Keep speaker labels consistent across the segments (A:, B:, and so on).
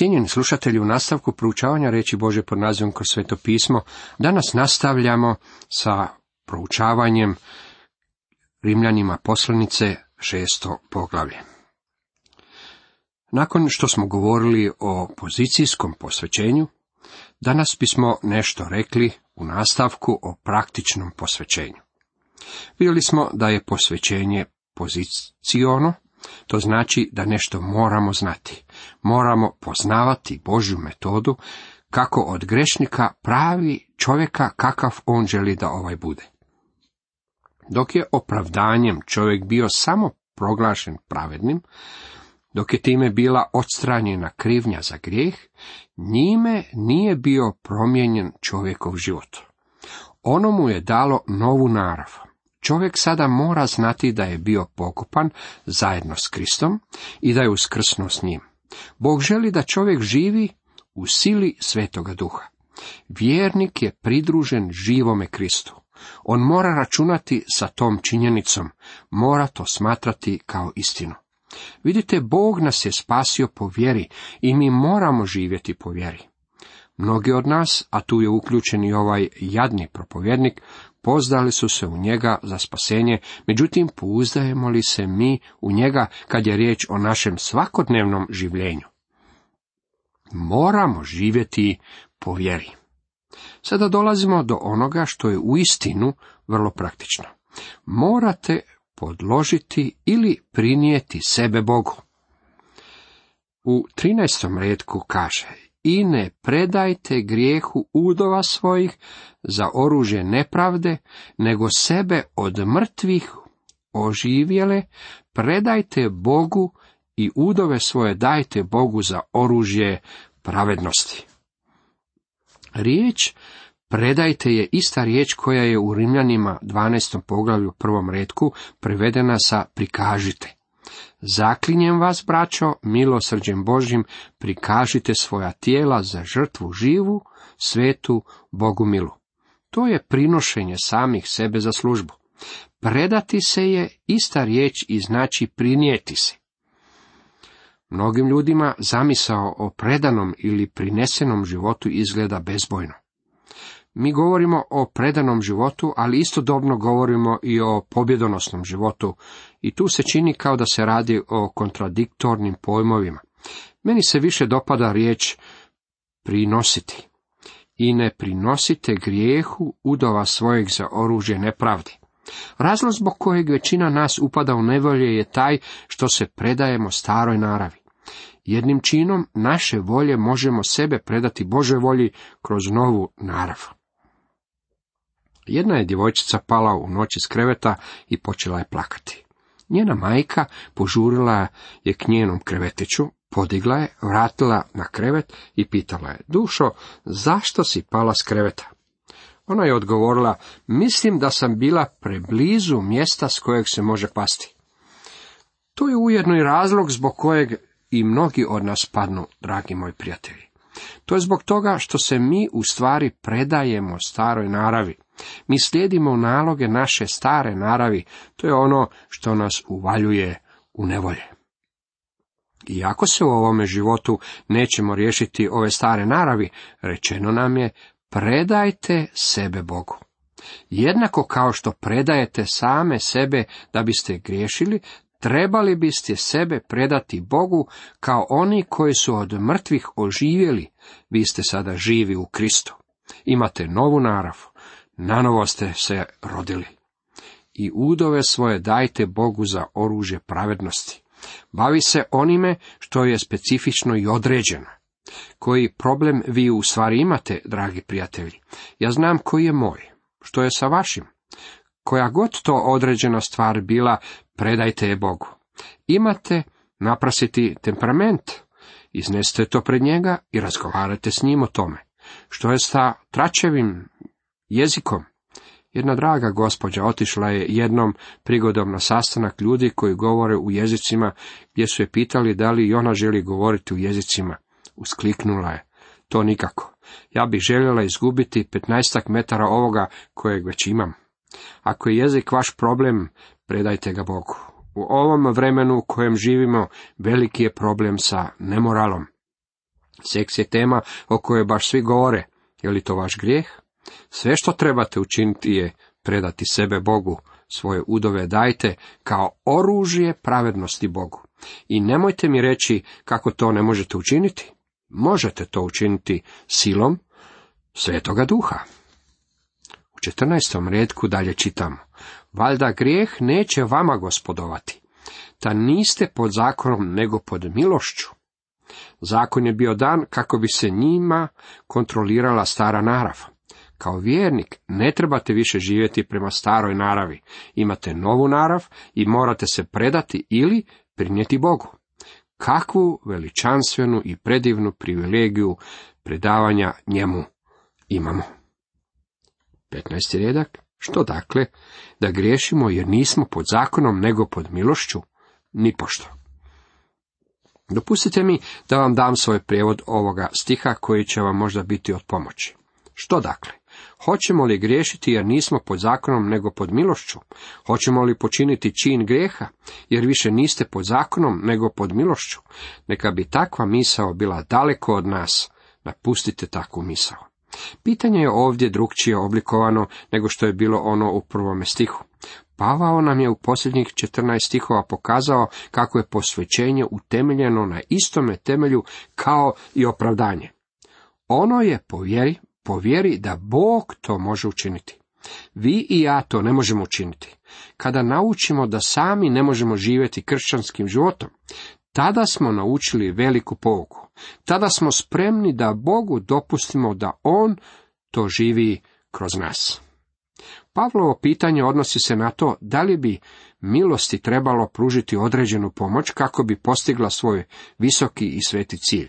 A: Cijenjeni slušatelji, u nastavku proučavanja reći Bože pod nazivom kroz sveto pismo, danas nastavljamo sa proučavanjem Rimljanima poslanice šesto poglavlje. Nakon što smo govorili o pozicijskom posvećenju, danas bismo nešto rekli u nastavku o praktičnom posvećenju. Vidjeli smo da je posvećenje pozicijono, to znači da nešto moramo znati. Moramo poznavati Božju metodu kako od grešnika pravi čovjeka kakav on želi da ovaj bude. Dok je opravdanjem čovjek bio samo proglašen pravednim, dok je time bila odstranjena krivnja za grijeh, njime nije bio promijenjen čovjekov život. Ono mu je dalo novu narav. Čovjek sada mora znati da je bio pokopan zajedno s Kristom i da je uskrsnuo s njim. Bog želi da čovjek živi u sili Svetoga Duha. Vjernik je pridružen živome Kristu. On mora računati sa tom činjenicom, mora to smatrati kao istinu. Vidite, Bog nas je spasio po vjeri i mi moramo živjeti po vjeri. Mnogi od nas, a tu je uključen i ovaj jadni propovjednik, pozdali su se u njega za spasenje, međutim pouzdajemo li se mi u njega kad je riječ o našem svakodnevnom življenju? Moramo živjeti po vjeri. Sada dolazimo do onoga što je u istinu vrlo praktično. Morate podložiti ili prinijeti sebe Bogu. U 13. redku kaže, i ne predajte grijehu udova svojih za oružje nepravde, nego sebe od mrtvih oživjele, predajte Bogu i udove svoje dajte Bogu za oružje pravednosti. Riječ predajte je ista riječ koja je u Rimljanima 12. poglavlju prvom redku prevedena sa prikažite. Zaklinjem vas, braćo, milosrđem Božim, prikažite svoja tijela za žrtvu živu, svetu, Bogu milu. To je prinošenje samih sebe za službu. Predati se je ista riječ i znači prinijeti se. Mnogim ljudima zamisao o predanom ili prinesenom životu izgleda bezbojno. Mi govorimo o predanom životu, ali istodobno govorimo i o pobjedonosnom životu, i tu se čini kao da se radi o kontradiktornim pojmovima. Meni se više dopada riječ prinositi. I ne prinosite grijehu udova svojeg za oružje nepravdi. Razlog zbog kojeg većina nas upada u nevolje je taj što se predajemo staroj naravi. Jednim činom naše volje možemo sebe predati Božoj volji kroz novu narav. Jedna je djevojčica pala u noći s kreveta i počela je plakati. Njena majka požurila je k njenom krevetiću, podigla je, vratila na krevet i pitala je, dušo, zašto si pala s kreveta? Ona je odgovorila, mislim da sam bila preblizu mjesta s kojeg se može pasti. To je ujedno i razlog zbog kojeg i mnogi od nas padnu, dragi moji prijatelji. To je zbog toga što se mi u stvari predajemo staroj naravi. Mi slijedimo naloge naše stare naravi, to je ono što nas uvaljuje u nevolje. Iako se u ovome životu nećemo riješiti ove stare naravi, rečeno nam je predajte sebe Bogu. Jednako kao što predajete same sebe da biste griješili, trebali biste sebe predati Bogu kao oni koji su od mrtvih oživjeli, vi ste sada živi u Kristu. Imate novu narav, nanovo ste se rodili. I udove svoje dajte Bogu za oružje pravednosti. Bavi se onime što je specifično i određeno. Koji problem vi u stvari imate, dragi prijatelji? Ja znam koji je moj. Što je sa vašim? Koja god to određena stvar bila, predajte je Bogu. Imate naprasiti temperament, iznesite to pred njega i razgovarajte s njim o tome. Što je sa tračevim jezikom? Jedna draga gospođa otišla je jednom prigodom na sastanak ljudi koji govore u jezicima, gdje su je pitali da li i ona želi govoriti u jezicima. Uskliknula je. To nikako. Ja bih željela izgubiti petnaestak metara ovoga kojeg već imam. Ako je jezik vaš problem, predajte ga Bogu. U ovom vremenu u kojem živimo veliki je problem sa nemoralom. Seks je tema o kojoj baš svi govore. Je li to vaš grijeh? Sve što trebate učiniti je predati sebe Bogu, svoje udove dajte kao oružje pravednosti Bogu. I nemojte mi reći kako to ne možete učiniti. Možete to učiniti silom svetoga duha. U 14. redku dalje čitamo. Valjda grijeh neće vama gospodovati. Ta niste pod zakonom nego pod milošću. Zakon je bio dan kako bi se njima kontrolirala stara narav. Kao vjernik ne trebate više živjeti prema staroj naravi. Imate novu narav i morate se predati ili prinijeti Bogu. Kakvu veličanstvenu i predivnu privilegiju predavanja njemu imamo. 15. redak. Što dakle? Da griješimo jer nismo pod zakonom nego pod milošću? Nipošto. Dopustite mi da vam dam svoj prijevod ovoga stiha koji će vam možda biti od pomoći. Što dakle? Hoćemo li griješiti jer nismo pod zakonom nego pod milošću? Hoćemo li počiniti čin grijeha jer više niste pod zakonom nego pod milošću? Neka bi takva misao bila daleko od nas. Napustite takvu misao. Pitanje je ovdje drugčije oblikovano nego što je bilo ono u prvome stihu. Pavao nam je u posljednjih 14 stihova pokazao kako je posvećenje utemeljeno na istome temelju kao i opravdanje. Ono je po vjeri, po vjeri da Bog to može učiniti. Vi i ja to ne možemo učiniti. Kada naučimo da sami ne možemo živjeti kršćanskim životom, tada smo naučili veliku pouku. Tada smo spremni da Bogu dopustimo da On to živi kroz nas. Pavlovo pitanje odnosi se na to da li bi milosti trebalo pružiti određenu pomoć kako bi postigla svoj visoki i sveti cilj.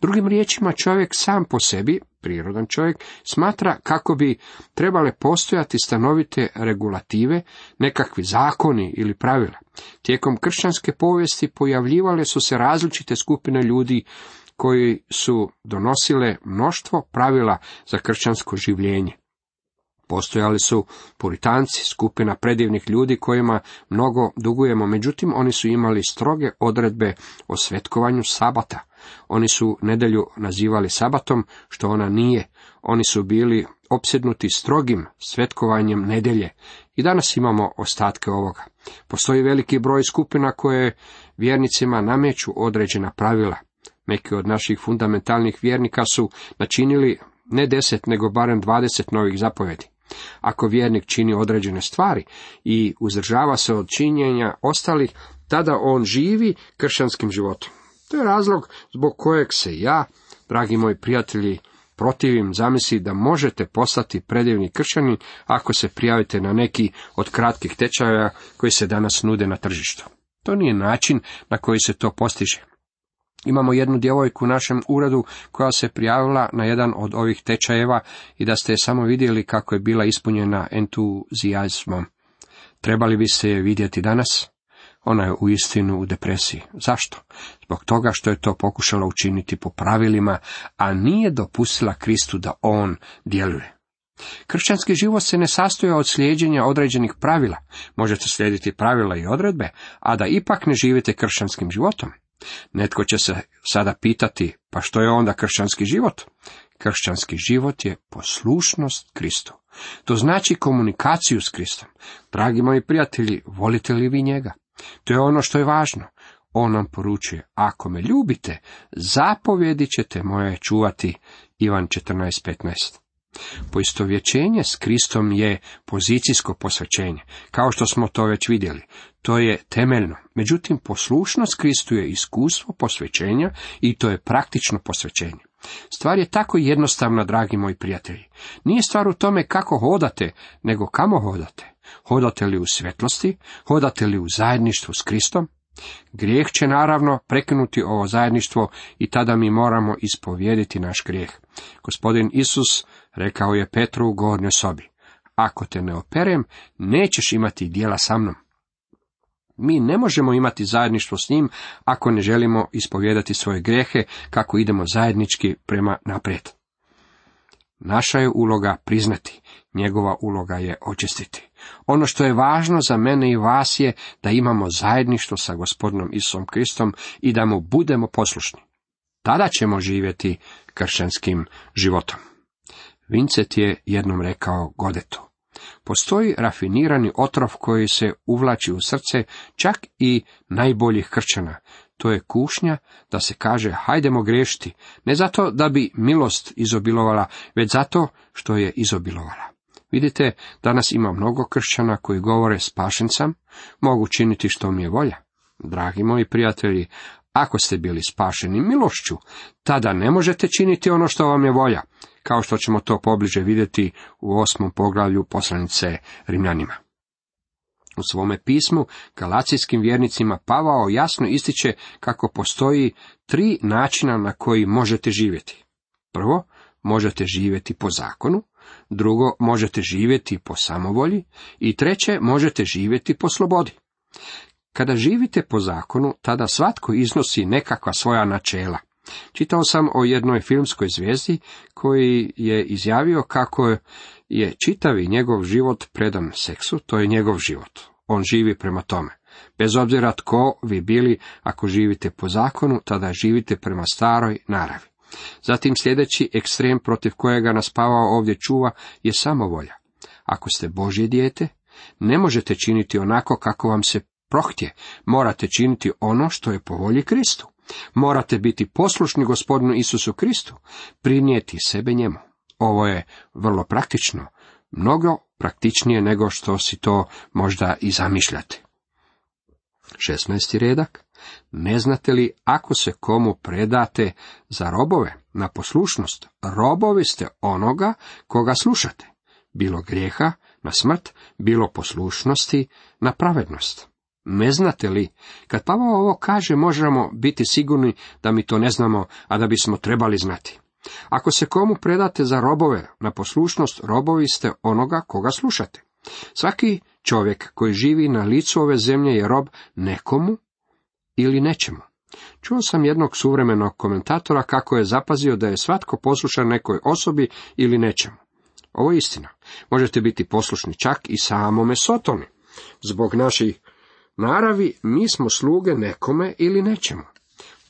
A: Drugim riječima, čovjek sam po sebi, prirodan čovjek, smatra kako bi trebale postojati stanovite regulative, nekakvi zakoni ili pravila. Tijekom kršćanske povijesti pojavljivale su se različite skupine ljudi koji su donosile mnoštvo pravila za kršćansko življenje. Postojali su puritanci, skupina predivnih ljudi kojima mnogo dugujemo, međutim oni su imali stroge odredbe o svetkovanju sabata. Oni su nedelju nazivali sabatom, što ona nije. Oni su bili opsjednuti strogim svetkovanjem nedelje. I danas imamo ostatke ovoga. Postoji veliki broj skupina koje vjernicima nameću određena pravila. Neki od naših fundamentalnih vjernika su načinili ne deset, nego barem dvadeset novih zapovedi. Ako vjernik čini određene stvari i uzdržava se od činjenja ostalih, tada on živi kršćanskim životom. To je razlog zbog kojeg se ja, dragi moji prijatelji, protivim zamisli da možete postati predivni kršćanin ako se prijavite na neki od kratkih tečaja koji se danas nude na tržištu. To nije način na koji se to postiže. Imamo jednu djevojku u našem uredu koja se prijavila na jedan od ovih tečajeva i da ste je samo vidjeli kako je bila ispunjena entuzijazmom. Trebali biste je vidjeti danas? Ona je uistinu u depresiji. Zašto? Zbog toga što je to pokušala učiniti po pravilima, a nije dopustila Kristu da on djeluje. Kršćanski život se ne sastoji od slijeđenja određenih pravila. Možete slijediti pravila i odredbe, a da ipak ne živite kršćanskim životom. Netko će se sada pitati, pa što je onda kršćanski život? Kršćanski život je poslušnost Kristu. To znači komunikaciju s Kristom. Dragi moji prijatelji, volite li vi njega? To je ono što je važno. On nam poručuje, ako me ljubite, zapovjedi ćete moje čuvati. Ivan 14.15. Poistovjećenje s Kristom je pozicijsko posvećenje, kao što smo to već vidjeli. To je temeljno. Međutim, poslušnost Kristu je iskustvo posvećenja i to je praktično posvećenje. Stvar je tako jednostavna, dragi moji prijatelji. Nije stvar u tome kako hodate, nego kamo hodate. Hodate li u svjetlosti, hodate li u zajedništvu s Kristom? Grijeh će naravno prekinuti ovo zajedništvo i tada mi moramo ispovijediti naš grijeh. Gospodin Isus rekao je Petru u gornjoj sobi. Ako te ne operem, nećeš imati dijela sa mnom. Mi ne možemo imati zajedništvo s njim ako ne želimo ispovijedati svoje grehe kako idemo zajednički prema naprijed. Naša je uloga priznati, njegova uloga je očistiti. Ono što je važno za mene i vas je da imamo zajedništvo sa gospodinom Isusom Kristom i da mu budemo poslušni. tada ćemo živjeti kršćanskim životom. Vincent je jednom rekao Godetu. Postoji rafinirani otrov koji se uvlači u srce čak i najboljih kršćana. To je kušnja da se kaže hajdemo griješiti, ne zato da bi milost izobilovala, već zato što je izobilovala. Vidite, danas ima mnogo kršćana koji govore spašen sam, mogu činiti što mi je volja. Dragi moji prijatelji, ako ste bili spašeni milošću, tada ne možete činiti ono što vam je volja, kao što ćemo to pobliže vidjeti u osmom poglavlju poslanice Rimljanima. U svome pismu galacijskim vjernicima Pavao jasno ističe kako postoji tri načina na koji možete živjeti. Prvo, možete živjeti po zakonu, drugo, možete živjeti po samovolji i treće, možete živjeti po slobodi. Kada živite po zakonu, tada svatko iznosi nekakva svoja načela. Čitao sam o jednoj filmskoj zvijezdi koji je izjavio kako je čitavi njegov život predan seksu, to je njegov život. On živi prema tome. Bez obzira tko vi bili, ako živite po zakonu, tada živite prema staroj naravi. Zatim sljedeći ekstrem protiv kojega nas Pavao ovdje čuva je samovolja. Ako ste Božje dijete, ne možete činiti onako kako vam se prohtje, morate činiti ono što je po volji Kristu. Morate biti poslušni gospodinu Isusu Kristu, prinijeti sebe njemu. Ovo je vrlo praktično, mnogo praktičnije nego što si to možda i zamišljate. 16. redak. Ne znate li ako se komu predate za robove na poslušnost, robovi ste onoga koga slušate, bilo grijeha na smrt, bilo poslušnosti na pravednost. Ne znate li, kad Pavao ovo kaže, možemo biti sigurni da mi to ne znamo, a da bismo trebali znati. Ako se komu predate za robove na poslušnost, robovi ste onoga koga slušate. Svaki čovjek koji živi na licu ove zemlje je rob nekomu ili nečemu. Čuo sam jednog suvremenog komentatora kako je zapazio da je svatko poslušan nekoj osobi ili nečemu. Ovo je istina. Možete biti poslušni čak i samome Sotoni. Zbog naših naravi mi smo sluge nekome ili nečemu.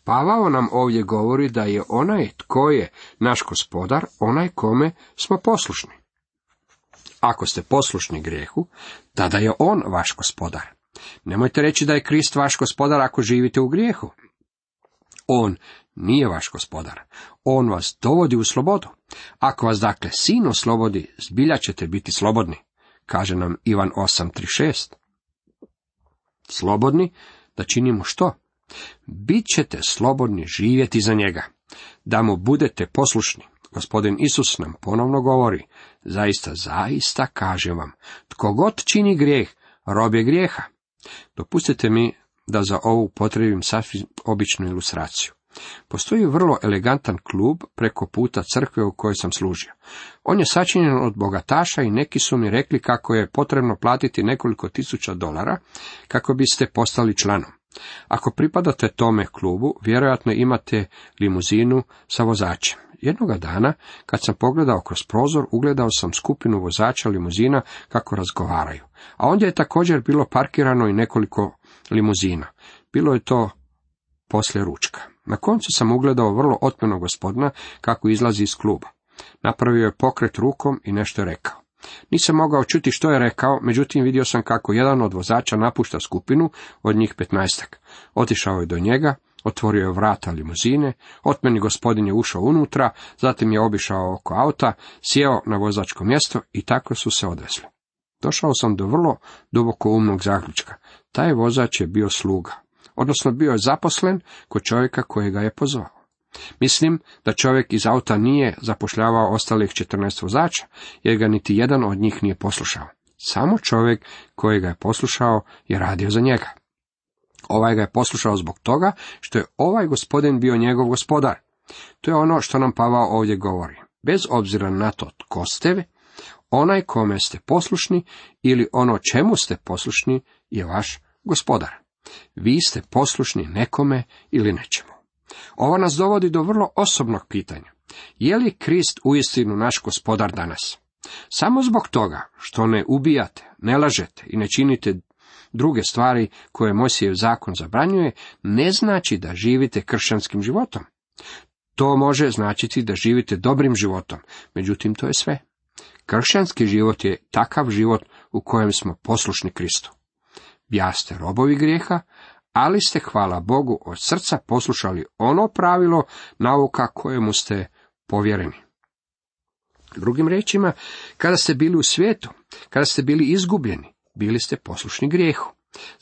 A: Pavao nam ovdje govori da je onaj tko je naš gospodar, onaj kome smo poslušni. Ako ste poslušni grijehu, tada je on vaš gospodar. Nemojte reći da je Krist vaš gospodar ako živite u grijehu. On nije vaš gospodar. On vas dovodi u slobodu. Ako vas dakle sin oslobodi, zbilja ćete biti slobodni, kaže nam Ivan 8.36 slobodni da činimo što? Bit ćete slobodni živjeti za njega, da mu budete poslušni. Gospodin Isus nam ponovno govori, zaista, zaista kažem vam, tko god čini grijeh, rob je grijeha. Dopustite mi da za ovu potrebim sasvim običnu ilustraciju. Postoji vrlo elegantan klub preko puta crkve u kojoj sam služio. On je sačinjen od bogataša i neki su mi rekli kako je potrebno platiti nekoliko tisuća dolara kako biste postali članom. Ako pripadate tome klubu, vjerojatno imate limuzinu sa vozačem. Jednoga dana, kad sam pogledao kroz prozor, ugledao sam skupinu vozača limuzina kako razgovaraju. A ondje je također bilo parkirano i nekoliko limuzina. Bilo je to poslije ručka. Na koncu sam ugledao vrlo otmenog gospodina kako izlazi iz kluba. Napravio je pokret rukom i nešto je rekao. Nisam mogao čuti što je rekao, međutim vidio sam kako jedan od vozača napušta skupinu, od njih petnaestak. Otišao je do njega, otvorio je vrata limuzine, otmeni gospodin je ušao unutra, zatim je obišao oko auta, sjeo na vozačko mjesto i tako su se odvezli. Došao sam do vrlo duboko umnog zaključka. Taj vozač je bio sluga odnosno bio je zaposlen kod čovjeka kojega je pozvao. Mislim da čovjek iz auta nije zapošljavao ostalih 14 vozača, jer ga niti jedan od njih nije poslušao. Samo čovjek koji ga je poslušao je radio za njega. Ovaj ga je poslušao zbog toga što je ovaj gospodin bio njegov gospodar. To je ono što nam Pavao ovdje govori. Bez obzira na to tko ste, onaj kome ste poslušni ili ono čemu ste poslušni je vaš gospodar. Vi ste poslušni nekome ili nečemu. Ovo nas dovodi do vrlo osobnog pitanja. Je li Krist uistinu naš gospodar danas? Samo zbog toga što ne ubijate, ne lažete i ne činite druge stvari koje Mosijev zakon zabranjuje, ne znači da živite kršćanskim životom. To može značiti da živite dobrim životom, međutim to je sve. Kršćanski život je takav život u kojem smo poslušni Kristu. Ja ste robovi grijeha, ali ste, hvala Bogu, od srca poslušali ono pravilo nauka kojemu ste povjereni. Drugim riječima, kada ste bili u svijetu, kada ste bili izgubljeni, bili ste poslušni grijehu.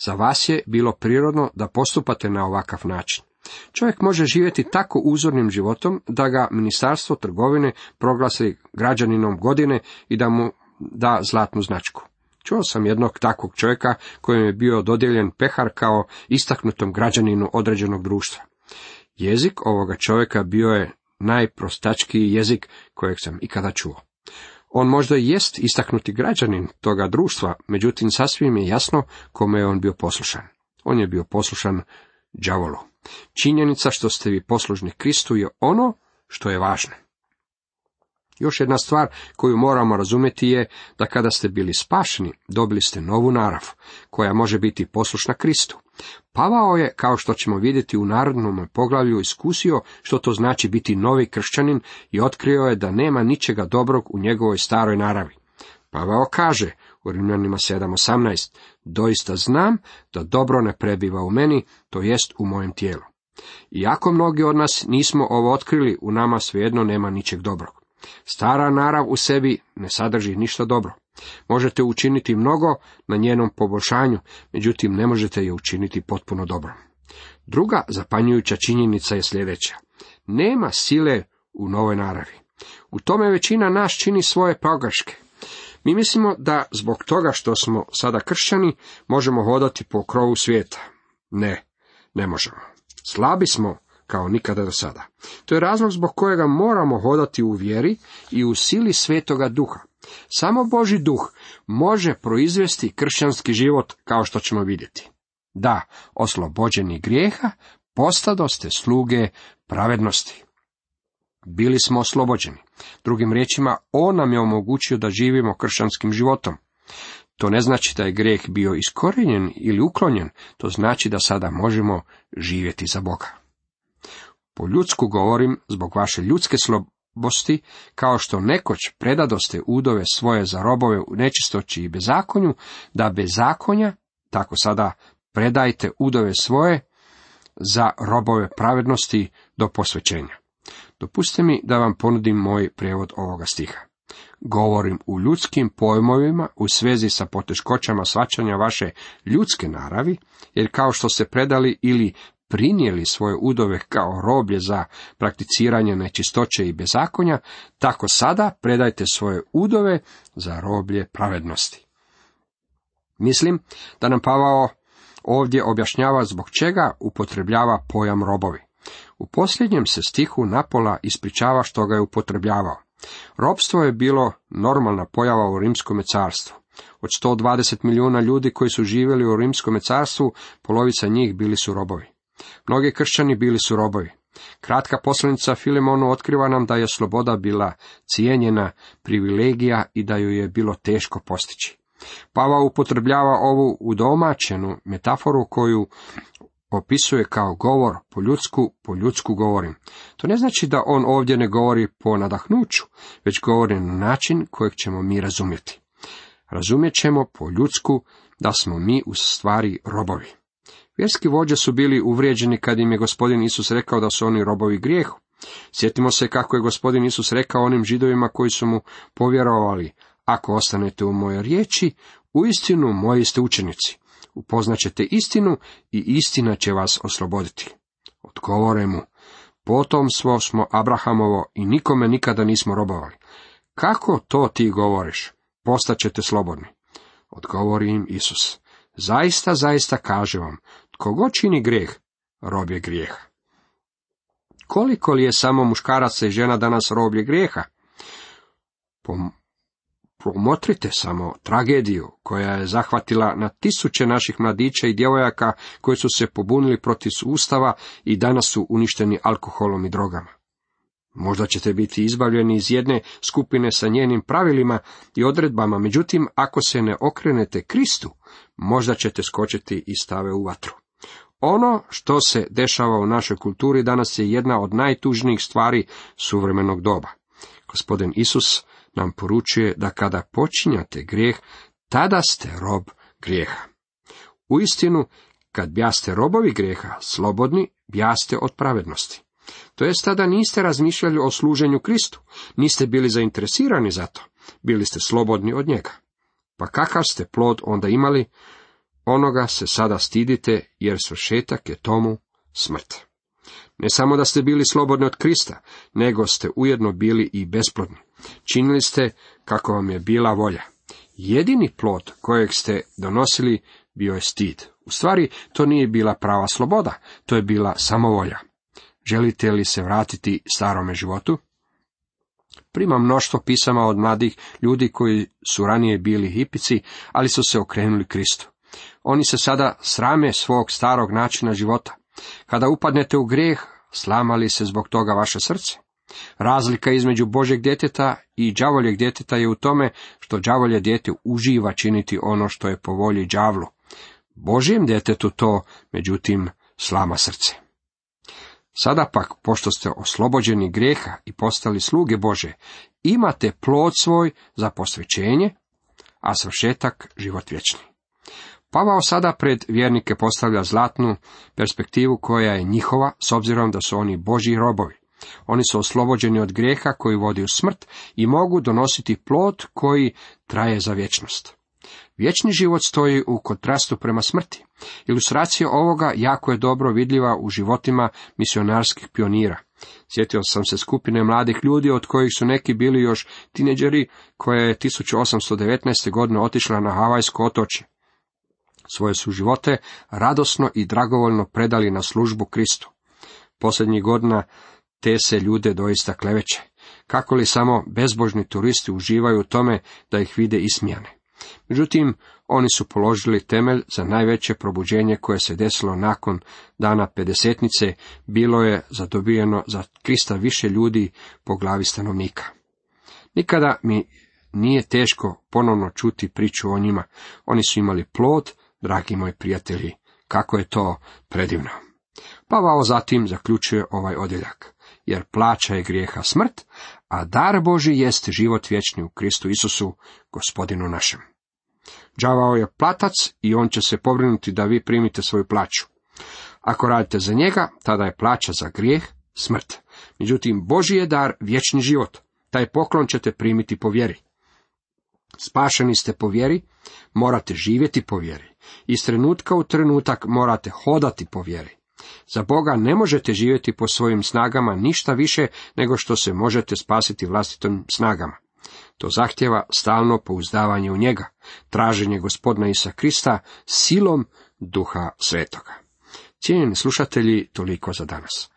A: Za vas je bilo prirodno da postupate na ovakav način. Čovjek može živjeti tako uzornim životom da ga ministarstvo trgovine proglasi građaninom godine i da mu da zlatnu značku. Čuo sam jednog takvog čovjeka kojem je bio dodijeljen pehar kao istaknutom građaninu određenog društva. Jezik ovoga čovjeka bio je najprostačkiji jezik kojeg sam ikada čuo. On možda i jest istaknuti građanin toga društva, međutim sasvim je jasno kome je on bio poslušan. On je bio poslušan đavolu. Činjenica što ste vi poslužni Kristu je ono što je važno. Još jedna stvar koju moramo razumjeti je da kada ste bili spašeni, dobili ste novu narav, koja može biti poslušna Kristu. Pavao je, kao što ćemo vidjeti u narodnom poglavlju, iskusio što to znači biti novi kršćanin i otkrio je da nema ničega dobrog u njegovoj staroj naravi. Pavao kaže u Rimljanima 7.18, doista znam da dobro ne prebiva u meni, to jest u mojem tijelu. Iako mnogi od nas nismo ovo otkrili, u nama svejedno nema ničeg dobrog. Stara narav u sebi ne sadrži ništa dobro. Možete učiniti mnogo na njenom poboljšanju, međutim ne možete je učiniti potpuno dobro. Druga zapanjujuća činjenica je sljedeća. Nema sile u novoj naravi. U tome većina nas čini svoje pogreške. Mi mislimo da zbog toga što smo sada kršćani možemo hodati po krovu svijeta. Ne, ne možemo. Slabi smo kao nikada do sada. To je razlog zbog kojega moramo hodati u vjeri i u sili svetoga duha. Samo Boži duh može proizvesti kršćanski život kao što ćemo vidjeti. Da, oslobođeni grijeha, postadoste sluge pravednosti. Bili smo oslobođeni. Drugim riječima, On nam je omogućio da živimo kršćanskim životom. To ne znači da je grijeh bio iskorijenjen ili uklonjen, to znači da sada možemo živjeti za Boga. Po ljudsku govorim zbog vaše ljudske slabosti, kao što nekoć predadoste udove svoje za robove u nečistoći i bezakonju, da bezakonja, tako sada predajte udove svoje za robove pravednosti do posvećenja. Dopustite mi da vam ponudim moj prijevod ovoga stiha. Govorim u ljudskim pojmovima u svezi sa poteškoćama svačanja vaše ljudske naravi, jer kao što ste predali ili prinijeli svoje udove kao roblje za prakticiranje nečistoće i bezakonja, tako sada predajte svoje udove za roblje pravednosti. Mislim da nam Pavao ovdje objašnjava zbog čega upotrebljava pojam robovi. U posljednjem se stihu napola ispričava što ga je upotrebljavao. Robstvo je bilo normalna pojava u rimskom carstvu. Od 120 milijuna ljudi koji su živjeli u rimskom carstvu, polovica njih bili su robovi. Mnogi kršćani bili su robovi. Kratka poslanica Filemonu otkriva nam da je sloboda bila cijenjena privilegija i da ju je bilo teško postići. Pava upotrebljava ovu udomaćenu metaforu koju opisuje kao govor po ljudsku, po ljudsku govorim. To ne znači da on ovdje ne govori po nadahnuću, već govori na način kojeg ćemo mi razumjeti. Razumjet ćemo po ljudsku da smo mi u stvari robovi. Vjerski vođe su bili uvrijeđeni kad im je gospodin Isus rekao da su oni robovi grijehu. Sjetimo se kako je gospodin Isus rekao onim židovima koji su mu povjerovali, ako ostanete u mojoj riječi, uistinu moji ste učenici. Upoznaćete istinu i istina će vas osloboditi. Odgovore mu, potomstvo smo Abrahamovo i nikome nikada nismo robovali. Kako to ti govoriš? Postaćete slobodni. Odgovori im Isus. Zaista, zaista kaže vam, Kogo čini grijeh, rob je grijeha. Koliko li je samo muškaraca i žena danas roblje grijeha? Promotrite samo tragediju koja je zahvatila na tisuće naših mladića i djevojaka koji su se pobunili protiv ustava i danas su uništeni alkoholom i drogama. Možda ćete biti izbavljeni iz jedne skupine sa njenim pravilima i odredbama, međutim, ako se ne okrenete Kristu, možda ćete skočiti i stave u vatru. Ono što se dešava u našoj kulturi danas je jedna od najtužnijih stvari suvremenog doba. Gospodin Isus nam poručuje da kada počinjate grijeh, tada ste rob grijeha. U istinu, kad bjaste robovi grijeha, slobodni, bjaste od pravednosti. To jest tada niste razmišljali o služenju Kristu, niste bili zainteresirani za to, bili ste slobodni od njega. Pa kakav ste plod onda imali, onoga se sada stidite, jer svršetak je tomu smrt. Ne samo da ste bili slobodni od Krista, nego ste ujedno bili i besplodni. Činili ste kako vam je bila volja. Jedini plod kojeg ste donosili bio je stid. U stvari, to nije bila prava sloboda, to je bila samovolja. Želite li se vratiti starome životu? Prima mnoštvo pisama od mladih ljudi koji su ranije bili hipici, ali su se okrenuli Kristu. Oni se sada srame svog starog načina života. Kada upadnete u grijeh, slamali se zbog toga vaše srce. Razlika između Božeg djeteta i đavoljeg djeteta je u tome što đavolje djete uživa činiti ono što je po volji đavlu. Božijem djetetu to, međutim, slama srce. Sada pak, pošto ste oslobođeni grijeha i postali sluge Bože, imate plod svoj za posvećenje, a svršetak život vječni. Pavao sada pred vjernike postavlja zlatnu perspektivu koja je njihova, s obzirom da su oni Božji robovi. Oni su oslobođeni od grijeha koji vodi u smrt i mogu donositi plod koji traje za vječnost. Vječni život stoji u kontrastu prema smrti. Ilustracija ovoga jako je dobro vidljiva u životima misionarskih pionira. Sjetio sam se skupine mladih ljudi, od kojih su neki bili još tineđeri, koja je 1819. godine otišla na Havajsko otočje. Svoje su živote radosno i dragovoljno predali na službu Kristu. Posljednjih godina te se ljude doista kleveće. Kako li samo bezbožni turisti uživaju u tome da ih vide ismijane. Međutim, oni su položili temelj za najveće probuđenje koje se desilo nakon dana pedesetnice, bilo je zadobijeno za Krista više ljudi po glavi stanovnika. Nikada mi nije teško ponovno čuti priču o njima. Oni su imali plod, dragi moji prijatelji, kako je to predivno. Pavao zatim zaključuje ovaj odjeljak, jer plaća je grijeha smrt, a dar Boži jest život vječni u Kristu Isusu, gospodinu našem. Đavao je platac i on će se pobrinuti da vi primite svoju plaću. Ako radite za njega, tada je plaća za grijeh smrt. Međutim, Boži je dar vječni život. Taj poklon ćete primiti po vjeri. Spašeni ste po vjeri, morate živjeti po vjeri. Iz trenutka u trenutak morate hodati po vjeri. Za Boga ne možete živjeti po svojim snagama ništa više nego što se možete spasiti vlastitom snagama. To zahtjeva stalno pouzdavanje u njega, traženje gospodina Isa Krista silom duha svetoga. Cijenjeni slušatelji, toliko za danas.